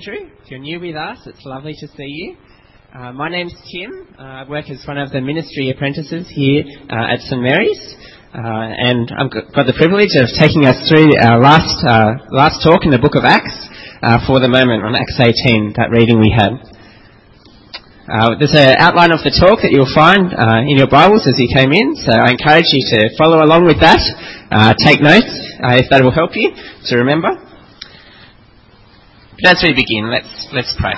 Andrew. If you're new with us, it's lovely to see you. Uh, my name's Tim. Uh, I work as one of the ministry apprentices here uh, at St Mary's, uh, and I've got the privilege of taking us through our last uh, last talk in the Book of Acts uh, for the moment on Acts 18, that reading we had. there's an outline of the talk that you'll find in your Bibles as you came in, so I encourage you to follow along with that. take notes if that will help you to remember. As we begin, let's, let's pray.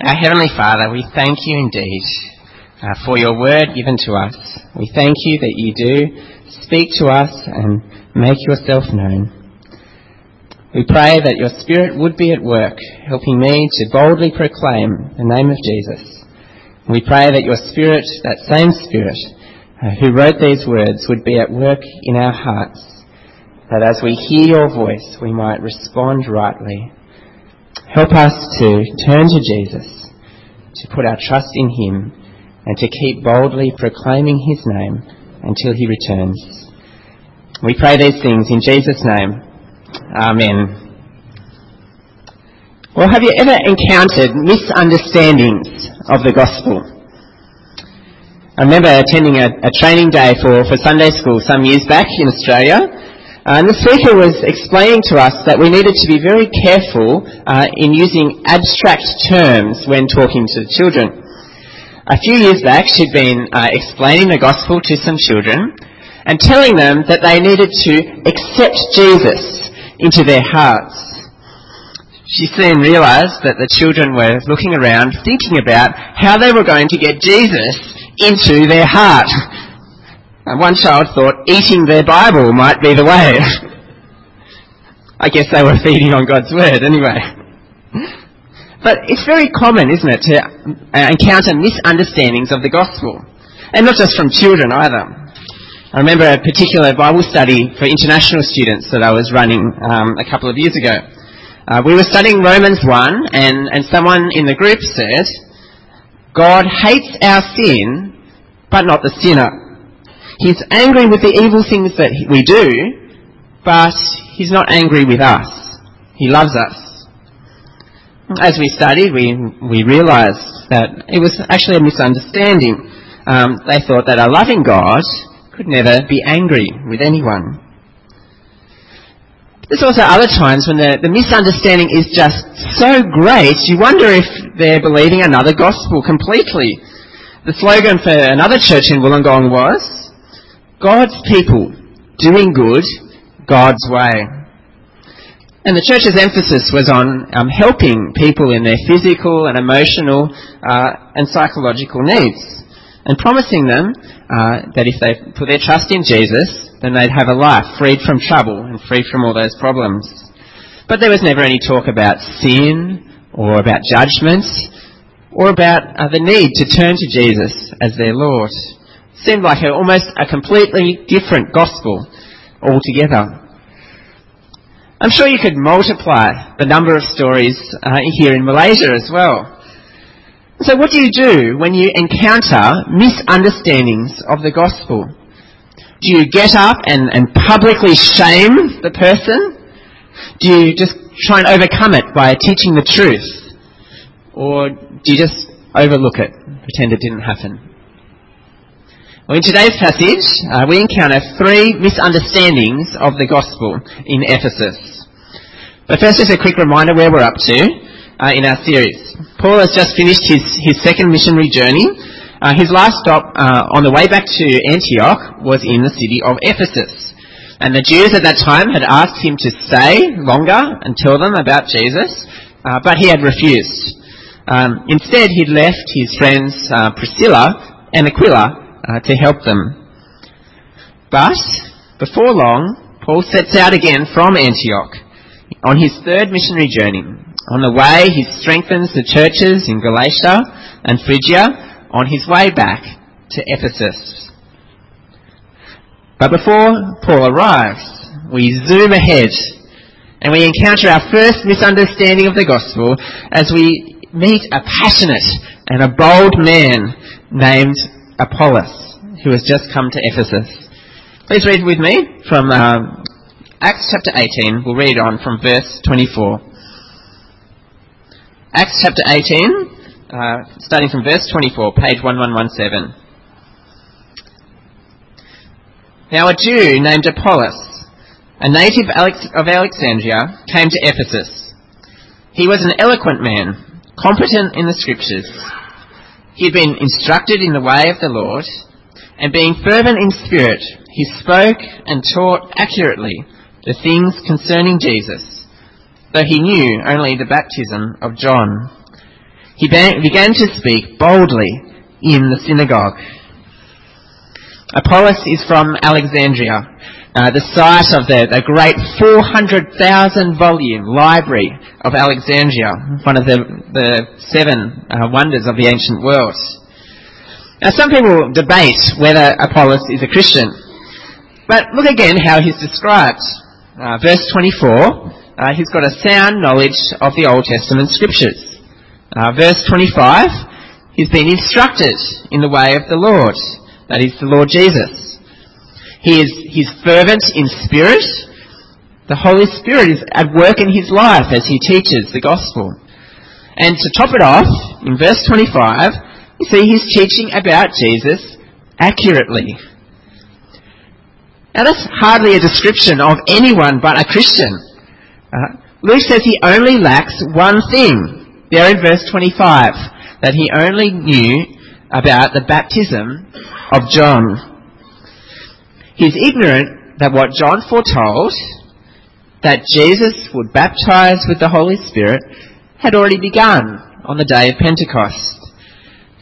Our Heavenly Father, we thank you indeed uh, for your word given to us. We thank you that you do speak to us and make yourself known. We pray that your Spirit would be at work, helping me to boldly proclaim the name of Jesus. We pray that your Spirit, that same Spirit uh, who wrote these words, would be at work in our hearts that as we hear your voice, we might respond rightly. Help us to turn to Jesus, to put our trust in him, and to keep boldly proclaiming his name until he returns. We pray these things in Jesus' name. Amen. Well, have you ever encountered misunderstandings of the gospel? I remember attending a, a training day for, for Sunday school some years back in Australia, and the speaker was explaining to us that we needed to be very careful uh, in using abstract terms when talking to children. A few years back, she'd been uh, explaining the gospel to some children and telling them that they needed to accept Jesus into their hearts. She soon realised that the children were looking around thinking about how they were going to get Jesus into their heart. And one child thought eating their Bible might be the way. I guess they were feeding on God's Word anyway. But it's very common, isn't it, to uh, encounter misunderstandings of the gospel. And not just from children either. I remember a particular Bible study for international students that I was running um, a couple of years ago. Uh, we were studying Romans 1, and, and someone in the group said, God hates our sin, but not the sinner. He's angry with the evil things that we do, but he's not angry with us. He loves us. As we studied, we, we realized that it was actually a misunderstanding. Um, they thought that a loving God could never be angry with anyone. There's also other times when the, the misunderstanding is just so great, you wonder if they're believing another gospel completely. The slogan for another church in Wollongong was, God's people doing good God's way. And the church's emphasis was on um, helping people in their physical and emotional uh, and psychological needs, and promising them uh, that if they put their trust in Jesus, then they'd have a life freed from trouble and freed from all those problems. But there was never any talk about sin or about judgment or about uh, the need to turn to Jesus as their Lord seemed like a, almost a completely different gospel altogether. I'm sure you could multiply the number of stories uh, here in Malaysia as well. So what do you do when you encounter misunderstandings of the gospel? Do you get up and, and publicly shame the person? Do you just try and overcome it by teaching the truth? Or do you just overlook it, pretend it didn't happen? Well, in today's passage, uh, we encounter three misunderstandings of the gospel in Ephesus. But first, just a quick reminder where we're up to uh, in our series. Paul has just finished his, his second missionary journey. Uh, his last stop uh, on the way back to Antioch was in the city of Ephesus. And the Jews at that time had asked him to stay longer and tell them about Jesus, uh, but he had refused. Um, instead, he'd left his friends uh, Priscilla and Aquila uh, to help them. But before long, Paul sets out again from Antioch on his third missionary journey. On the way, he strengthens the churches in Galatia and Phrygia on his way back to Ephesus. But before Paul arrives, we zoom ahead and we encounter our first misunderstanding of the gospel as we meet a passionate and a bold man named Apollos, who has just come to Ephesus. Please read with me from um, Acts chapter 18, we'll read on from verse 24. Acts chapter 18, uh, starting from verse 24, page 1117. Now a Jew named Apollos, a native of Alexandria, came to Ephesus. He was an eloquent man, competent in the scriptures. He had been instructed in the way of the Lord, and being fervent in spirit, he spoke and taught accurately the things concerning Jesus, though he knew only the baptism of John. He began to speak boldly in the synagogue. Apollos is from Alexandria, uh, the site of the, the great 400,000 volume library of Alexandria, one of the, the seven uh, wonders of the ancient world. Now some people debate whether Apollos is a Christian, but look again how he's described. Uh, verse 24, uh, he's got a sound knowledge of the Old Testament scriptures. Uh, verse 25, he's been instructed in the way of the Lord. That is the Lord Jesus. He is, he's fervent in spirit. The Holy Spirit is at work in his life as he teaches the gospel. And to top it off, in verse 25, you see he's teaching about Jesus accurately. Now that's hardly a description of anyone but a Christian. Uh, Luke says he only lacks one thing. There in verse 25, that he only knew about the baptism of John. He's ignorant that what John foretold, that Jesus would baptize with the Holy Spirit, had already begun on the day of Pentecost.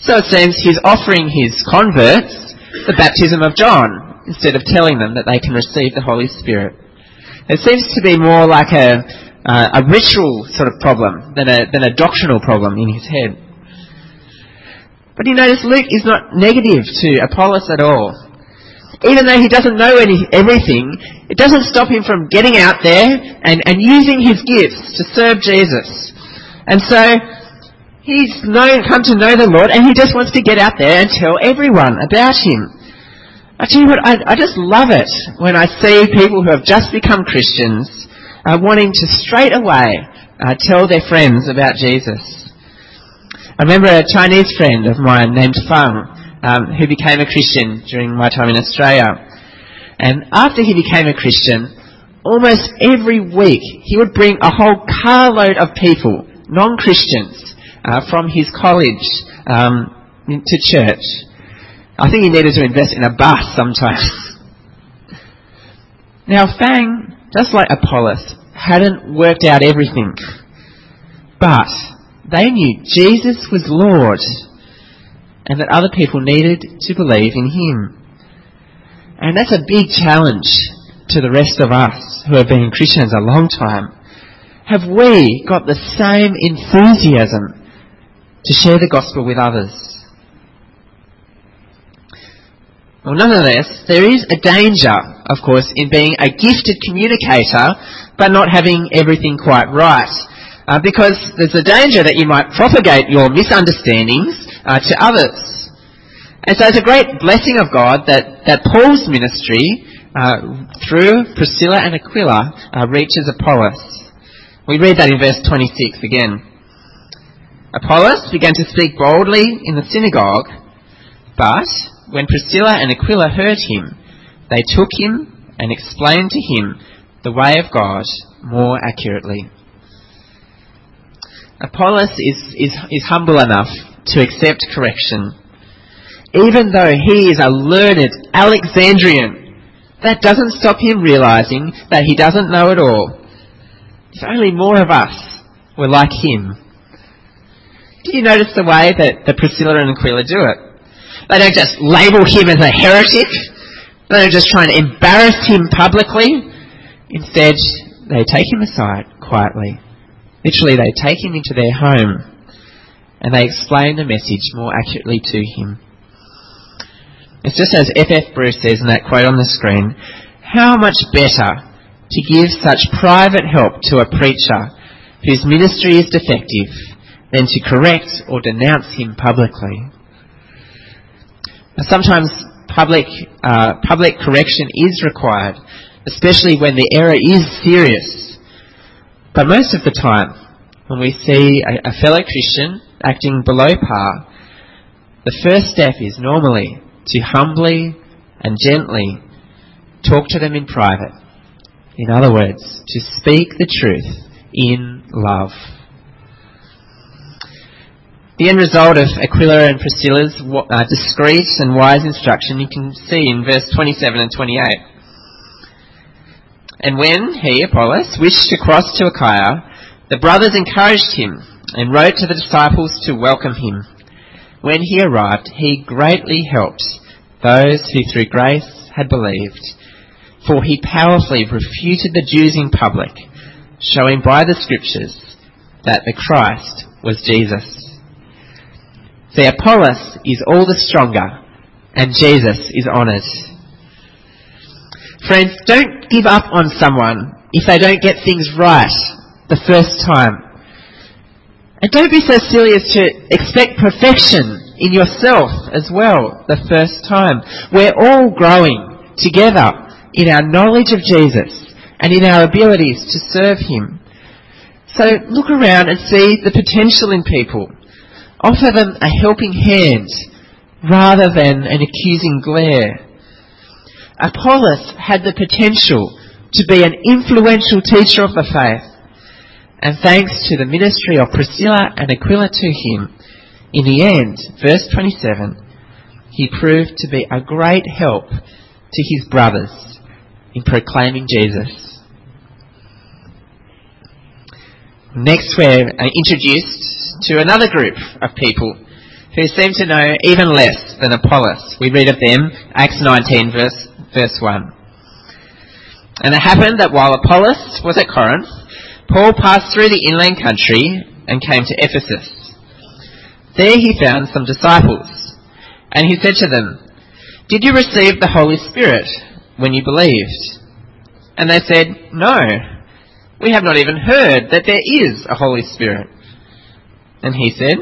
So it seems he's offering his converts the baptism of John, instead of telling them that they can receive the Holy Spirit. It seems to be more like a, uh, a ritual sort of problem than a, than a doctrinal problem in his head. But you notice Luke is not negative to Apollos at all. Even though he doesn't know any, everything, it doesn't stop him from getting out there and, and using his gifts to serve Jesus. And so, he's known, come to know the Lord and he just wants to get out there and tell everyone about him. I tell you what, I, I just love it when I see people who have just become Christians uh, wanting to straight away uh, tell their friends about Jesus. I remember a Chinese friend of mine named Fang um, who became a Christian during my time in Australia. And after he became a Christian, almost every week he would bring a whole carload of people, non-Christians, uh, from his college um, to church. I think he needed to invest in a bus sometimes. Now, Fang, just like Apollos, hadn't worked out everything. But they knew Jesus was Lord and that other people needed to believe in Him. And that's a big challenge to the rest of us who have been Christians a long time. Have we got the same enthusiasm to share the gospel with others? Well, nonetheless, there is a danger, of course, in being a gifted communicator but not having everything quite right. Uh, because there's a danger that you might propagate your misunderstandings uh, to others. And so it's a great blessing of God that, that Paul's ministry uh, through Priscilla and Aquila uh, reaches Apollos. We read that in verse 26 again. Apollos began to speak boldly in the synagogue, but when Priscilla and Aquila heard him, they took him and explained to him the way of God more accurately. Apollos is, is, is humble enough to accept correction. Even though he is a learned Alexandrian, that doesn't stop him realizing that he doesn't know it all. If only more of us were like him. Do you notice the way that, the Priscilla and Aquila do it? They don't just label him as a heretic. They don't just try and embarrass him publicly. Instead, they take him aside quietly. Literally, they take him into their home and they explain the message more accurately to him. It's just as F.F. Bruce says in that quote on the screen, how much better to give such private help to a preacher whose ministry is defective than to correct or denounce him publicly. Sometimes public, uh, public correction is required. especially when the error is serious. But most of the time, when we see a, a fellow Christian acting below par, the first step is normally to humbly and gently talk to them in private. In other words, to speak the truth in love. The end result of Aquila and Priscilla's uh, discreet and wise instruction you can see in verse 27 and 28. And when he, Apollos, wished to cross to Achaia, the brothers encouraged him and wrote to the disciples to welcome him. When he arrived, he greatly helped those who through grace had believed, for he powerfully refuted the Jews in public, showing by the scriptures that the Christ was Jesus. See, Apollos is all the stronger, and Jesus is honoured. Friends, don't give up on someone if they don't get things right the first time. And don't be so silly as to expect perfection in yourself as well the first time. We're all growing together in our knowledge of Jesus and in our abilities to serve Him. So look around and see the potential in people Offer them a helping hand rather than an accusing glare. Apollos had the potential to be an influential teacher of the faith. And thanks to the ministry of Priscilla and Aquila to him, in the end, verse 27, he proved to be a great help to his brothers in proclaiming Jesus. Next, we're uh, introduced to another group of people who seem to know even less than Apollos. We read of them, Acts 19, verse, verse 1. And it happened that while Apollos was at Corinth, Paul passed through the inland country and came to Ephesus. There he found some disciples, and he said to them, Did you receive the Holy Spirit when you believed? And they said, No, we have not even heard that there is a Holy Spirit. And he said,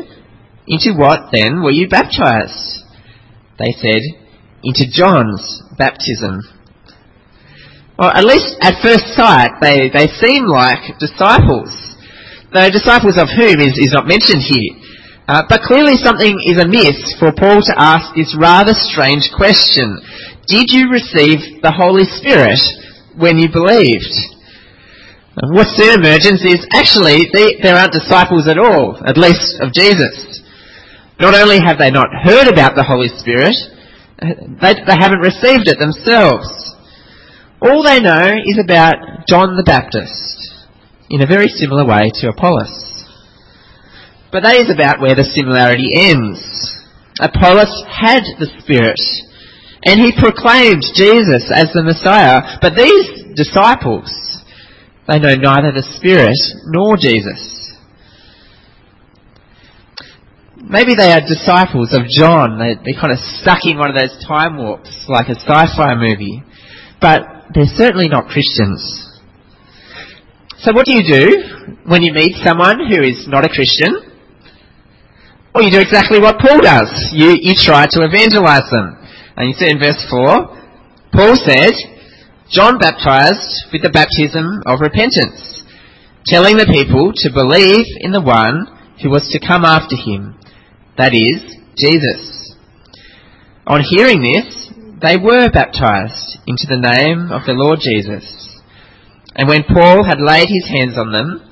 Into what then were you baptized? They said, Into John's baptism. Well, at least at first sight, they, they seem like disciples. Though disciples of whom is, is not mentioned here. Uh, but clearly something is amiss for Paul to ask this rather strange question. Did you receive the Holy Spirit when you believed? What soon emerges is actually they, there aren't disciples at all, at least of Jesus. Not only have they not heard about the Holy Spirit, they, they haven't received it themselves. All they know is about John the Baptist, in a very similar way to Apollos. But that is about where the similarity ends. Apollos had the Spirit, and he proclaimed Jesus as the Messiah, but these disciples, they know neither the Spirit nor Jesus. Maybe they are disciples of John. They, they're kind of stuck in one of those time warps, like a sci-fi movie. But they're certainly not Christians. So what do you do when you meet someone who is not a Christian? Well, you do exactly what Paul does. You, you try to evangelize them. And you see in verse 4, Paul says, John baptized with the baptism of repentance, telling the people to believe in the one who was to come after him, that is, Jesus. On hearing this, they were baptized into the name of the Lord Jesus. And when Paul had laid his hands on them,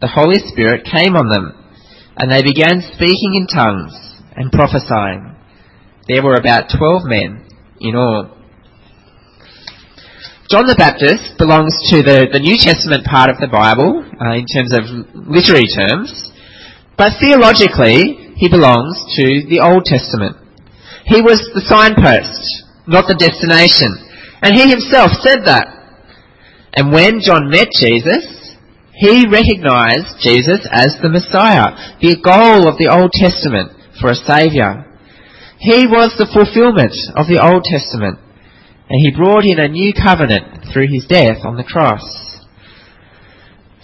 the Holy Spirit came on them, and they began speaking in tongues and prophesying. There were about twelve men in all. John the Baptist belongs to the, the New Testament part of the Bible uh, in terms of literary terms, but theologically he belongs to the Old Testament. He was the signpost, not the destination, and he himself said that. And when John met Jesus, he recognized Jesus as the Messiah, the goal of the Old Testament for a Saviour. He was the fulfillment of the Old Testament and he brought in a new covenant through his death on the cross.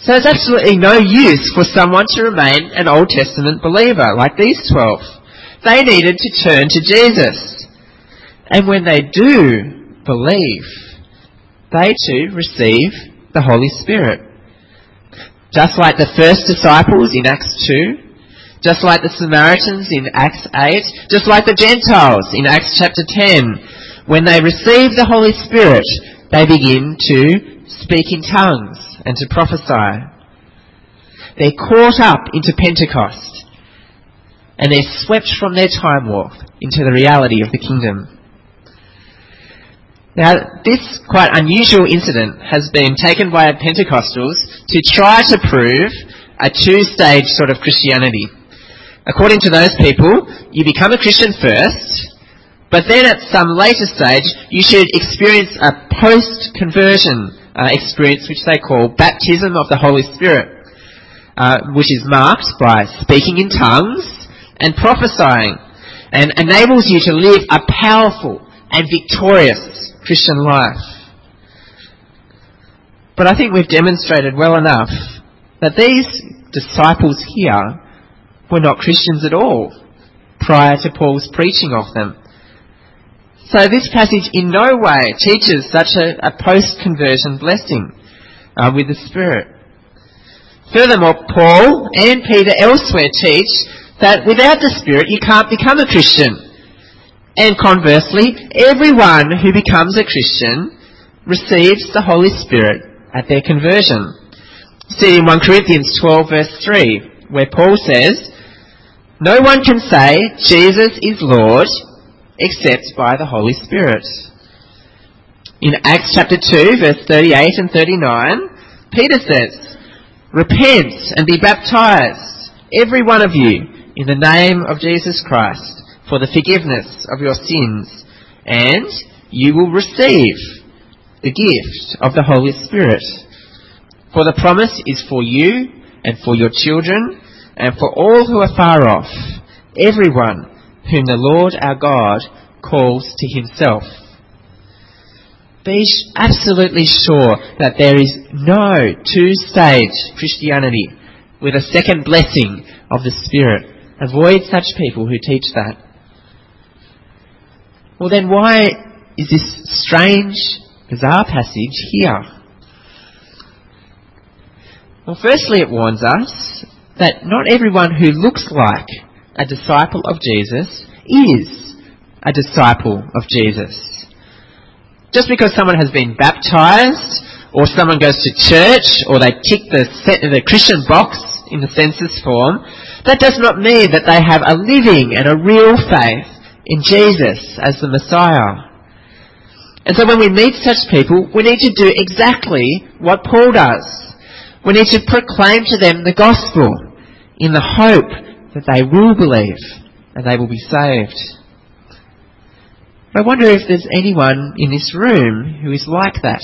So there's absolutely no use for someone to remain an Old Testament believer like these twelve. They needed to turn to Jesus. And when they do believe, they too receive the Holy Spirit. Just like the first disciples in Acts 2, just like the Samaritans in Acts 8, just like the Gentiles in Acts chapter 10, when they receive the Holy Spirit, they begin to speak in tongues and to prophesy. They're caught up into Pentecost and they're swept from their time warp into the reality of the kingdom. Now, this quite unusual incident has been taken by Pentecostals to try to prove a two-stage sort of Christianity. According to those people, you become a Christian first, but then at some later stage, you should experience a post-conversion uh, experience, which they call baptism of the Holy Spirit, uh, which is marked by speaking in tongues and prophesying, and enables you to live a powerful and victorious Christian life. But I think we've demonstrated well enough that these disciples here were not Christians at all prior to Paul's preaching of them. So this passage in no way teaches such a, a post-conversion blessing uh, with the Spirit. Furthermore, Paul and Peter elsewhere teach that without the Spirit you can't become a Christian. And conversely, everyone who becomes a Christian receives the Holy Spirit at their conversion. See in 1 Corinthians 12 verse 3, where Paul says, No one can say Jesus is Lord except by the Holy Spirit. In Acts chapter 2 verse 38 and 39, Peter says, Repent and be baptized, every one of you, in the name of Jesus Christ for the forgiveness of your sins, and you will receive the gift of the Holy Spirit. For the promise is for you and for your children and for all who are far off, everyone whom the Lord our God calls to himself. Be absolutely sure that there is no two-stage Christianity with a second blessing of the Spirit. Avoid such people who teach that. Well then why is this strange, bizarre passage here? Well firstly it warns us that not everyone who looks like a disciple of Jesus is a disciple of Jesus. Just because someone has been baptized, or someone goes to church, or they tick the, the Christian box in the census form, that does not mean that they have a living and a real faith in Jesus as the Messiah. And so when we meet such people, we need to do exactly what Paul does. We need to proclaim to them the gospel in the hope that they will believe and they will be saved. I wonder if there's anyone in this room who is like that.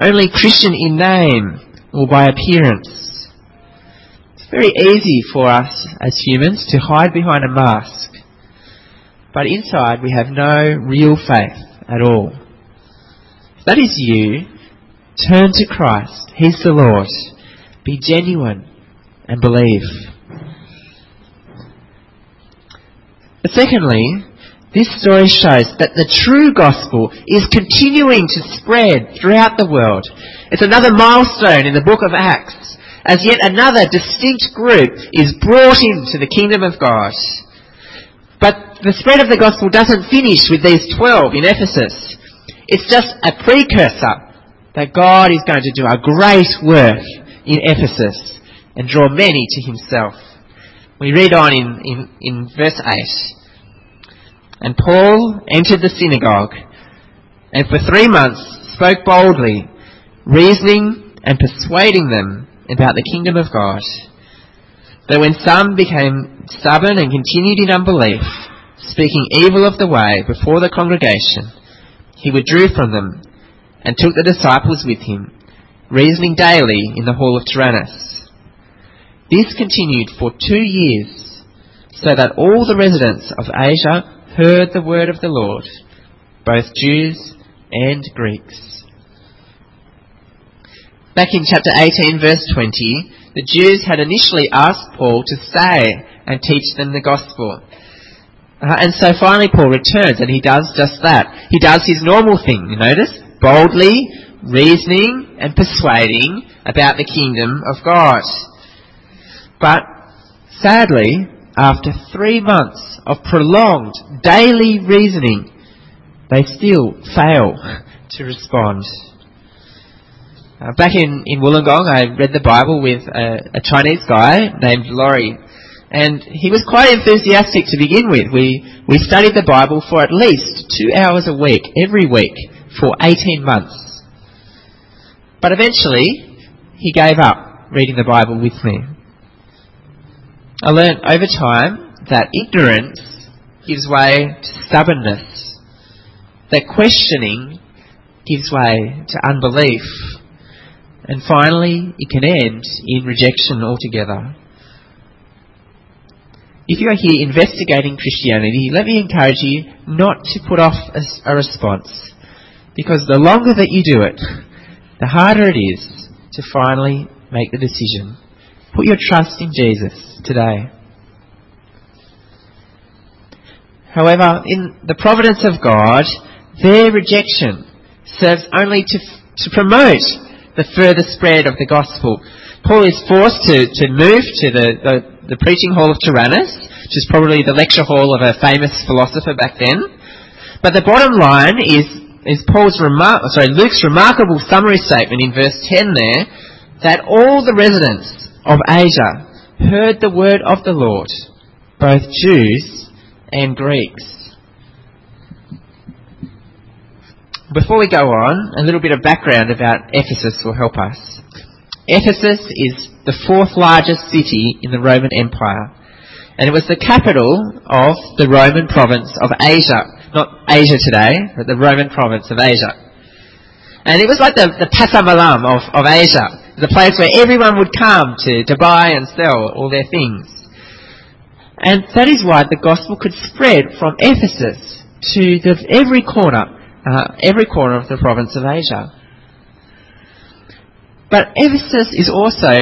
Only Christian in name or by appearance. It's very easy for us as humans to hide behind a mask but inside we have no real faith at all. If that is you, turn to Christ. He's the Lord. Be genuine and believe. But secondly, this story shows that the true gospel is continuing to spread throughout the world. It's another milestone in the book of Acts as yet another distinct group is brought into the kingdom of God. But the spread of the gospel doesn't finish with these 12 in Ephesus. It's just a precursor that God is going to do a great work in Ephesus and draw many to himself. We read on in, in, in verse 8. And Paul entered the synagogue and for three months spoke boldly, reasoning and persuading them about the kingdom of God. But when some became stubborn and continued in unbelief, speaking evil of the way before the congregation, he withdrew from them and took the disciples with him, reasoning daily in the hall of Tyrannus. This continued for two years, so that all the residents of Asia heard the word of the Lord, both Jews and Greeks. Back in chapter 18 verse 20, the Jews had initially asked Paul to stay and teach them the gospel. Uh, and so finally Paul returns and he does just that. He does his normal thing, you notice? boldly reasoning and persuading about the kingdom of God. But sadly, after three months of prolonged daily reasoning, they still fail to respond. Uh, back in, in Wollongong, I read the Bible with a, a Chinese guy named Laurie, and he was quite enthusiastic to begin with. We, we studied the Bible for at least two hours a week, every week, for 18 months. But eventually, he gave up reading the Bible with me. I learned over time that ignorance gives way to stubbornness, that questioning gives way to unbelief, and finally it can end in rejection altogether. If you are here investigating Christianity, let me encourage you not to put off a, response, because the longer that you do it, the harder it is to finally make the decision. Put your trust in Jesus today. However, in the providence of God, their rejection serves only to, to promote the further spread of the gospel. Paul is forced to, to move to the, the, the preaching hall of Tyrannus, which is probably the lecture hall of a famous philosopher back then. But the bottom line is, is Paul's remar- sorry, Luke's remarkable summary statement in verse 10 there, that all the residents of Asia heard the word of the Lord, both Jews and Greeks. Before we go on, a little bit of background about Ephesus will help us. Ephesus is the fourth largest city in the Roman Empire, and it was the capital of the Roman province of Asia. Not Asia today, but the Roman province of Asia. And it was like the, the Pasar Malam of, of Asia, the place where everyone would come to, to buy and sell all their things. And that is why the gospel could spread from Ephesus to the, every corner uh, every corner of the province of Asia. But Ephesus is also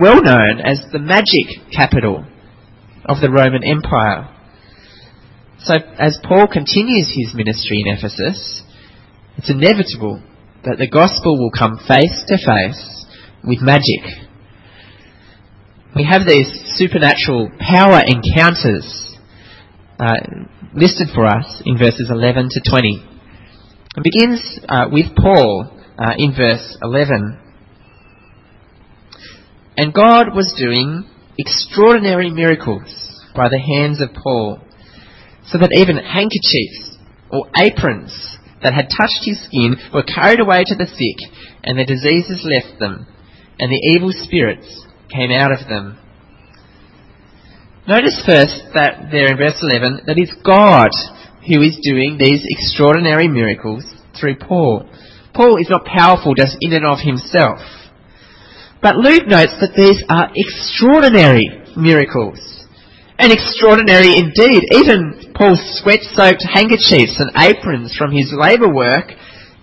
well known as the magic capital of the Roman Empire. So as Paul continues his ministry in Ephesus, it's inevitable that the gospel will come face to face with magic. We have these supernatural power encounters uh, listed for us in verses 11 to 20. It begins uh, with Paul uh, in verse 11. And God was doing extraordinary miracles by the hands of Paul, so that even handkerchiefs or aprons that had touched his skin were carried away to the sick, and the diseases left them, and the evil spirits came out of them. Notice first that there in verse 11 that it's God who is doing these extraordinary miracles through Paul. Paul is not powerful just in and of himself. But Luke notes that these are extraordinary miracles. And extraordinary indeed. Even Paul's sweat-soaked handkerchiefs and aprons from his labour work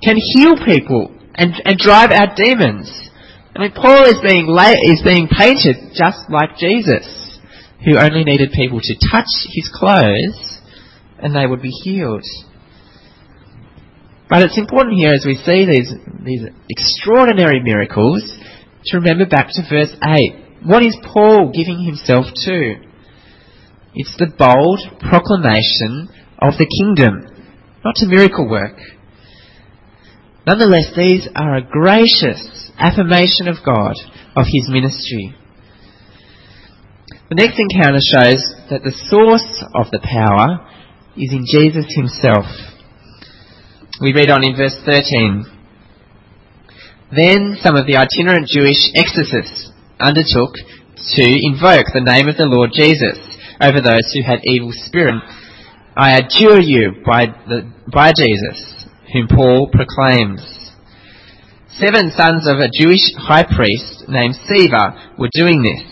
can heal people and, and drive out demons. I mean, Paul is being, la- is being painted just like Jesus, who only needed people to touch his clothes and they would be healed. But it's important here as we see these, these extraordinary miracles to remember back to verse 8. What is Paul giving himself to? It's the bold proclamation of the kingdom, not to miracle work. Nonetheless, these are a gracious affirmation of God, of his ministry. The next encounter shows that the source of the power is in Jesus himself. We read on in verse 13. Then some of the itinerant Jewish exorcists undertook to invoke the name of the Lord Jesus over those who had evil spirit. I adjure you by, the, by Jesus, whom Paul proclaims. Seven sons of a Jewish high priest named Sceva were doing this.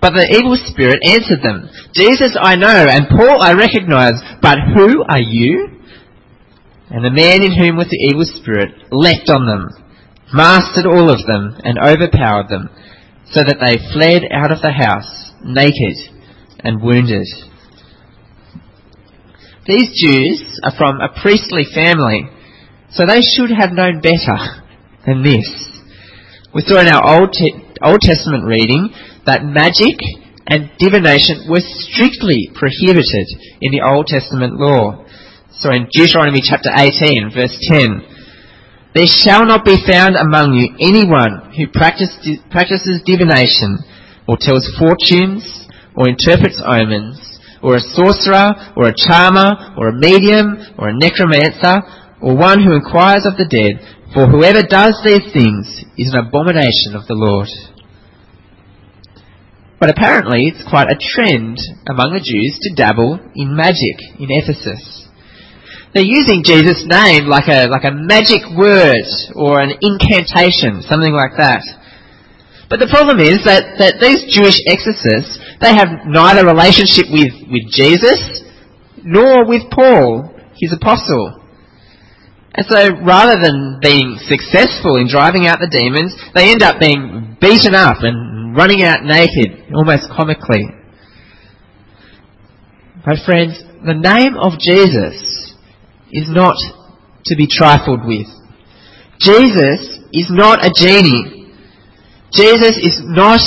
But the evil spirit answered them, Jesus I know, and Paul I recognize, but who are you? And the man in whom was the evil spirit leapt on them, mastered all of them, and overpowered them, so that they fled out of the house, naked and wounded. These Jews are from a priestly family, So they should have known better than this. We saw in our Old, Te- Old Testament reading that magic and divination were strictly prohibited in the Old Testament law. So in Deuteronomy chapter 18, verse 10, there shall not be found among you anyone who practices divination, or tells fortunes, or interprets omens, or a sorcerer, or a charmer, or a medium, or a necromancer, or one who inquires of the dead, for whoever does these things is an abomination of the Lord. But apparently it's quite a trend among the Jews to dabble in magic in Ephesus. They're using Jesus' name like a, like a magic word or an incantation, something like that. But the problem is that, that these Jewish exorcists, they have neither relationship with, with Jesus nor with Paul, his apostle. And so rather than being successful in driving out the demons, they end up being beaten up and running out naked, almost comically. But friends, the name of Jesus is not to be trifled with. Jesus is not a genie. Jesus is not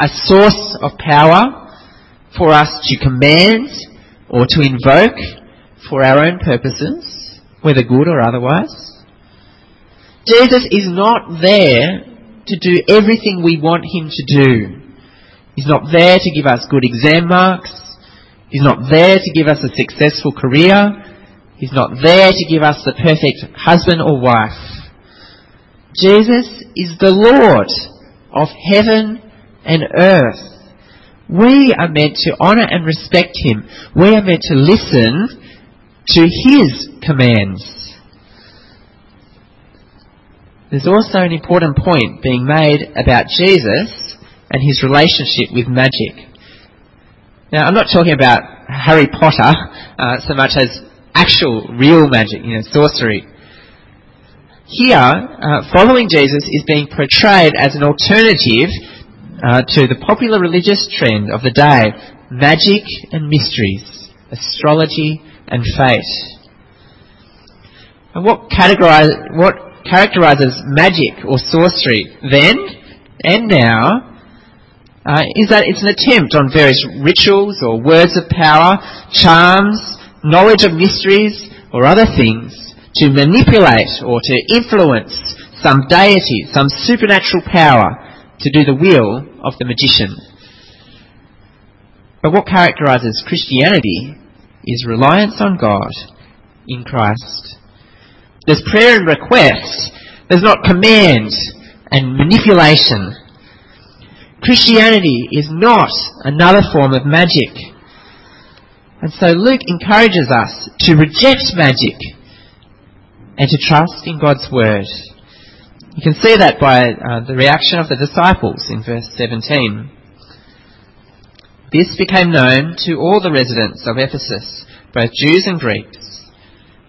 a source of power for us to command or to invoke for our own purposes, whether good or otherwise. Jesus is not there to do everything we want Him to do. He's not there to give us good exam marks. He's not there to give us a successful career. He's not there to give us the perfect husband or wife. Jesus is the Lord of heaven and earth. We are meant to honour and respect Him. We are meant to listen to His commands. There's also an important point being made about Jesus and his relationship with magic. Now, I'm not talking about Harry Potter uh, so much as actual, real magic, you know, sorcery. Here, uh, following Jesus is being portrayed as an alternative uh, to the popular religious trend of the day magic and mysteries, astrology and fate. And what, categorize, what characterizes magic or sorcery then and now uh, is that it's an attempt on various rituals or words of power, charms, knowledge of mysteries, or other things to manipulate or to influence some deity, some supernatural power to do the will of the magician. But what characterizes Christianity is reliance on God in Christ. There's prayer and requests. There's not command and manipulation. Christianity is not another form of magic. And so Luke encourages us to reject magic and to trust in God's word. You can see that by uh, the reaction of the disciples in verse 17. This became known to all the residents of Ephesus, both Jews and Greeks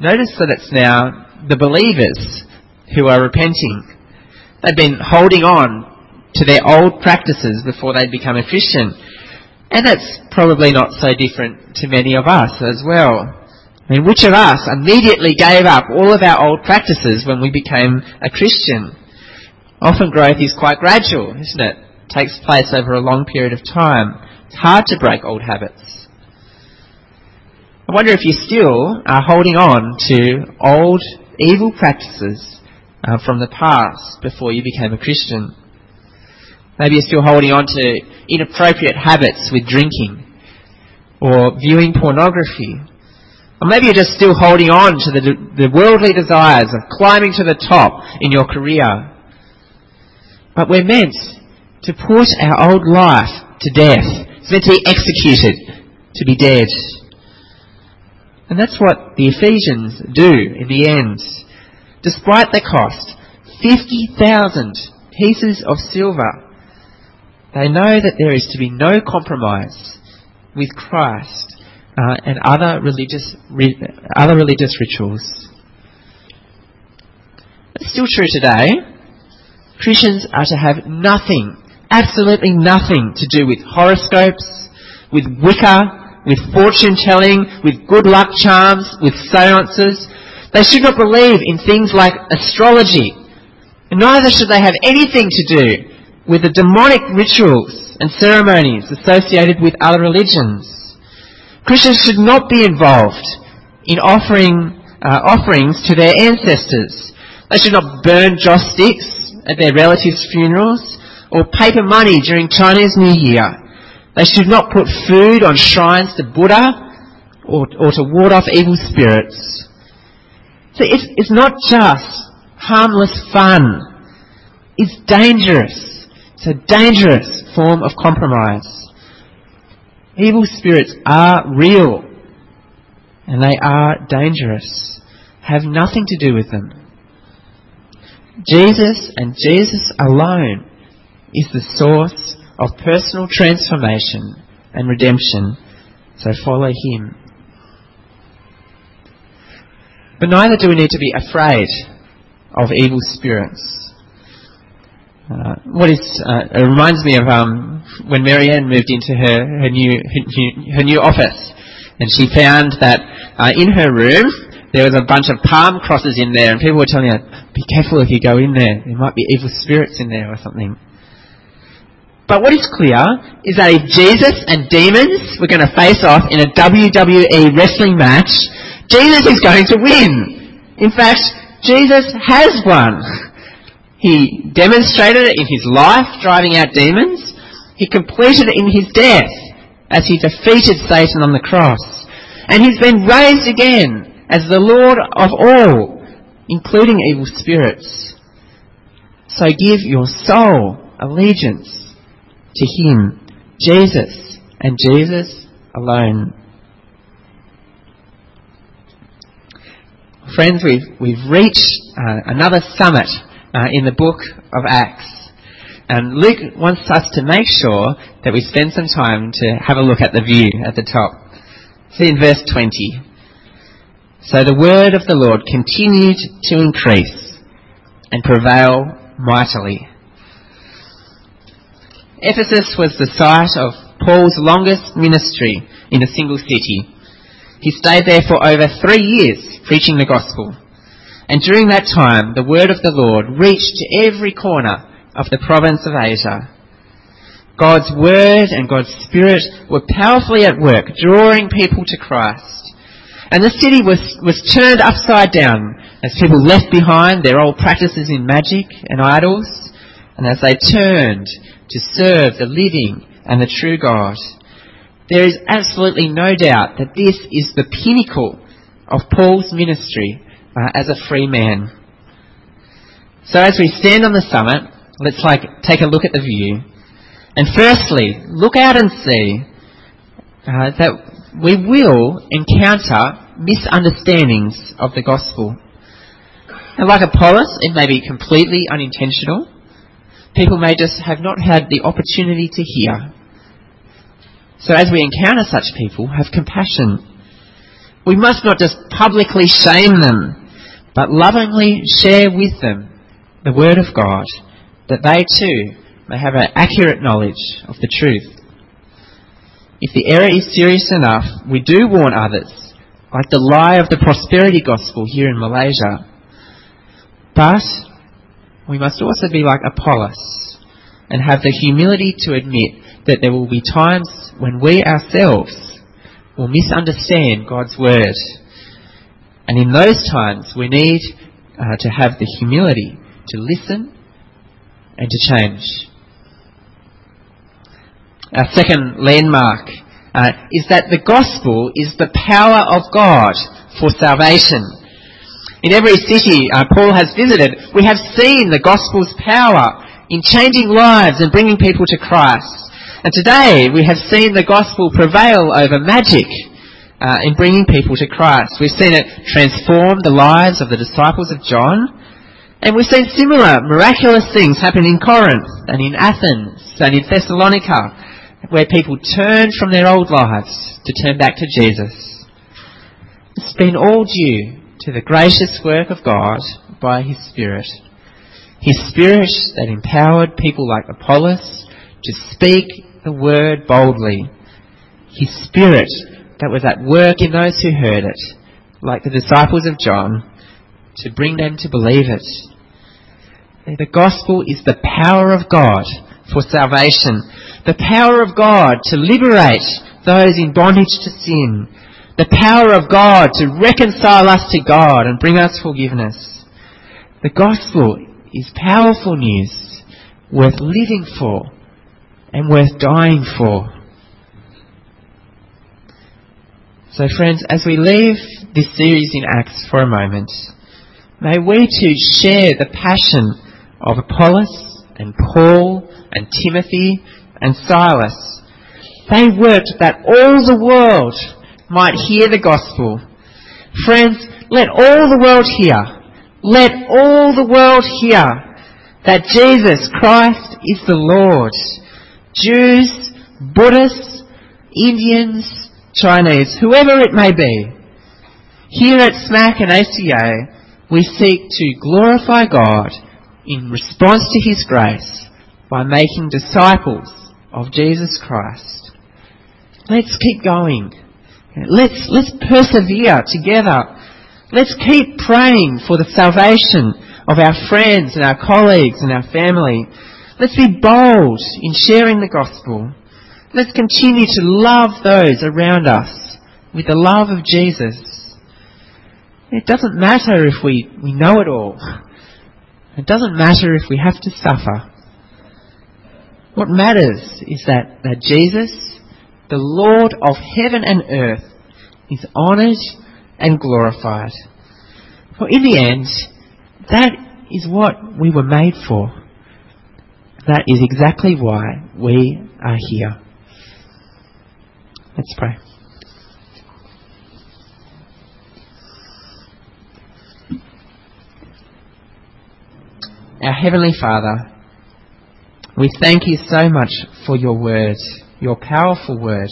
Notice that it's now the believers who are repenting. They've been holding on to their old practices before they'd become a Christian. And that's probably not so different to many of us as well. I mean, which of us immediately gave up all of our old practices when we became a Christian? Often growth is quite gradual, isn't it? it takes place over a long period of time. It's hard to break old habits. I wonder if you still are holding on to old evil practices uh, from the past before you became a Christian. Maybe you're still holding on to inappropriate habits with drinking or viewing pornography. Or maybe you're just still holding on to the, the worldly desires of climbing to the top in your career. But we're meant to put our old life to death. It's meant to be executed, to be dead. And that's what the Ephesians do in the end. Despite the cost, 50,000 pieces of silver. They know that there is to be no compromise with Christ uh, and other religious, other religious rituals. It's still true today. Christians are to have nothing, absolutely nothing to do with horoscopes, with Wicca, with fortune telling, with good luck charms, with seances. They should not believe in things like astrology. Neither should they have anything to do with the demonic rituals and ceremonies associated with other religions. Christians should not be involved in offering uh, offerings to their ancestors. They should not burn joss sticks at their relatives' funerals or paper money during Chinese New Year. They should not put food on shrines to Buddha or, or to ward off evil spirits. So it's, it's not just harmless fun. It's dangerous. It's a dangerous form of compromise. Evil spirits are real and they are dangerous. Have nothing to do with them. Jesus and Jesus alone is the source of personal transformation and redemption, so follow him. But neither do we need to be afraid of evil spirits. Uh, what is uh, it reminds me of um, when Marianne moved into her, her new her new, her new office, and she found that uh, in her room there was a bunch of palm crosses in there, and people were telling her, "Be careful if you go in there. There might be evil spirits in there or something." But what is clear is that if Jesus and demons were going to face off in a WWE wrestling match, Jesus is going to win. In fact, Jesus has won. He demonstrated it in his life, driving out demons. He completed it in his death as he defeated Satan on the cross. And he's been raised again as the Lord of all, including evil spirits. So give your sole allegiance to Him, Jesus, and Jesus alone. Friends, we've, we've reached uh, another summit uh, in the book of Acts. And Luke wants us to make sure that we spend some time to have a look at the view at the top. See in verse 20. So the word of the Lord continued to increase and prevail mightily Ephesus was the site of Paul's longest ministry in a single city. He stayed there for over three years preaching the gospel. And during that time, the word of the Lord reached to every corner of the province of Asia. God's word and God's spirit were powerfully at work, drawing people to Christ. And the city was, was turned upside down as people left behind their old practices in magic and idols, and as they turned to serve the living and the true God. There is absolutely no doubt that this is the pinnacle of Paul's ministry uh, as a free man. So as we stand on the summit, let's like take a look at the view. And firstly, look out and see uh, that we will encounter misunderstandings of the gospel. And like Apollos, it may be completely unintentional. People may just have not had the opportunity to hear. So as we encounter such people, have compassion. We must not just publicly shame them, but lovingly share with them the Word of God, that they too may have an accurate knowledge of the truth. If the error is serious enough, we do warn others, like the lie of the prosperity gospel here in Malaysia. But we must also be like Apollos and have the humility to admit that there will be times when we ourselves will misunderstand God's word. And in those times, we need uh, to have the humility to listen and to change. Our second landmark uh, is that the gospel is the power of God for salvation. In every city uh, Paul has visited, we have seen the gospel's power in changing lives and bringing people to Christ. And today we have seen the gospel prevail over magic uh, in bringing people to Christ. We've seen it transform the lives of the disciples of John. And we've seen similar miraculous things happen in Corinth and in Athens and in Thessalonica, where people turned from their old lives to turn back to Jesus. It's been all due to the gracious work of God by His Spirit. His Spirit that empowered people like Apollos to speak the word boldly. His Spirit that was at work in those who heard it, like the disciples of John, to bring them to believe it. The gospel is the power of God for salvation, the power of God to liberate those in bondage to sin, the power of God to reconcile us to God and bring us forgiveness. The gospel is powerful news, worth living for and worth dying for. So friends, as we leave this series in Acts for a moment, may we too share the passion of Apollos and Paul and Timothy and Silas. They worked that all the world might hear the gospel. Friends, let all the world hear. Let all the world hear that Jesus Christ is the Lord. Jews, Buddhists, Indians, Chinese, whoever it may be. Here at SMAC and ACA, we seek to glorify God in response to His grace by making disciples of Jesus Christ. Let's keep going. Let's, let's persevere together. Let's keep praying for the salvation of our friends and our colleagues and our family. Let's be bold in sharing the gospel. Let's continue to love those around us with the love of Jesus. It doesn't matter if we, we know it all. It doesn't matter if we have to suffer. What matters is that, that Jesus, the Lord of heaven and earth, is honoured and glorified. For in the end, that is what we were made for. That is exactly why we are here. Let's pray. Our Heavenly Father, we thank you so much for your word, your powerful word,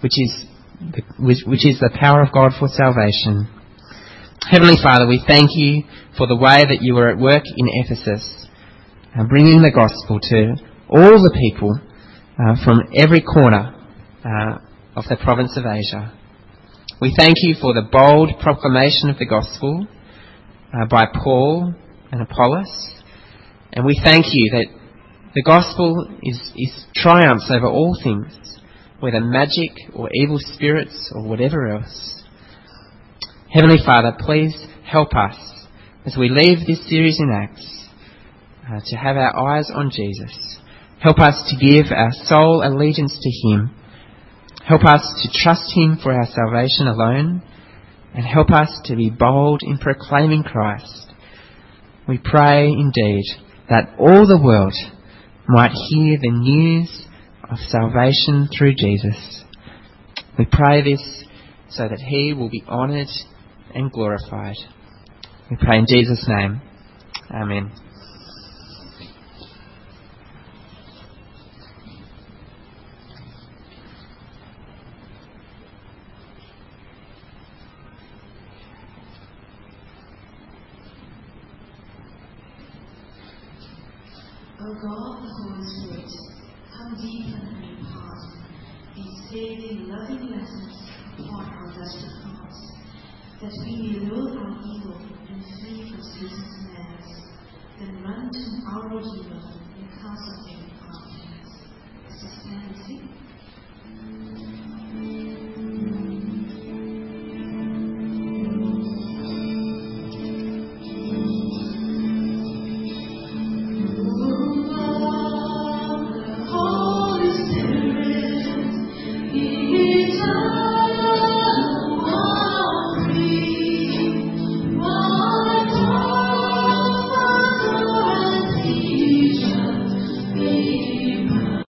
which is the, which, which is the power of God for salvation. Heavenly Father, we thank you for the way that you were at work in Ephesus, uh, bringing the gospel to all the people uh, from every corner uh, of the province of Asia. We thank you for the bold proclamation of the gospel uh, by Paul and Apollos. And we thank you that the gospel is, is triumphs over all things, whether magic or evil spirits or whatever else. Heavenly Father, please help us as we leave this series in Acts uh, to have our eyes on Jesus. Help us to give our sole allegiance to Him. Help us to trust Him for our salvation alone. And help us to be bold in proclaiming Christ we pray indeed that all the world might hear the news of salvation through Jesus. We pray this so that he will be honoured and glorified. We pray in Jesus' name. Amen.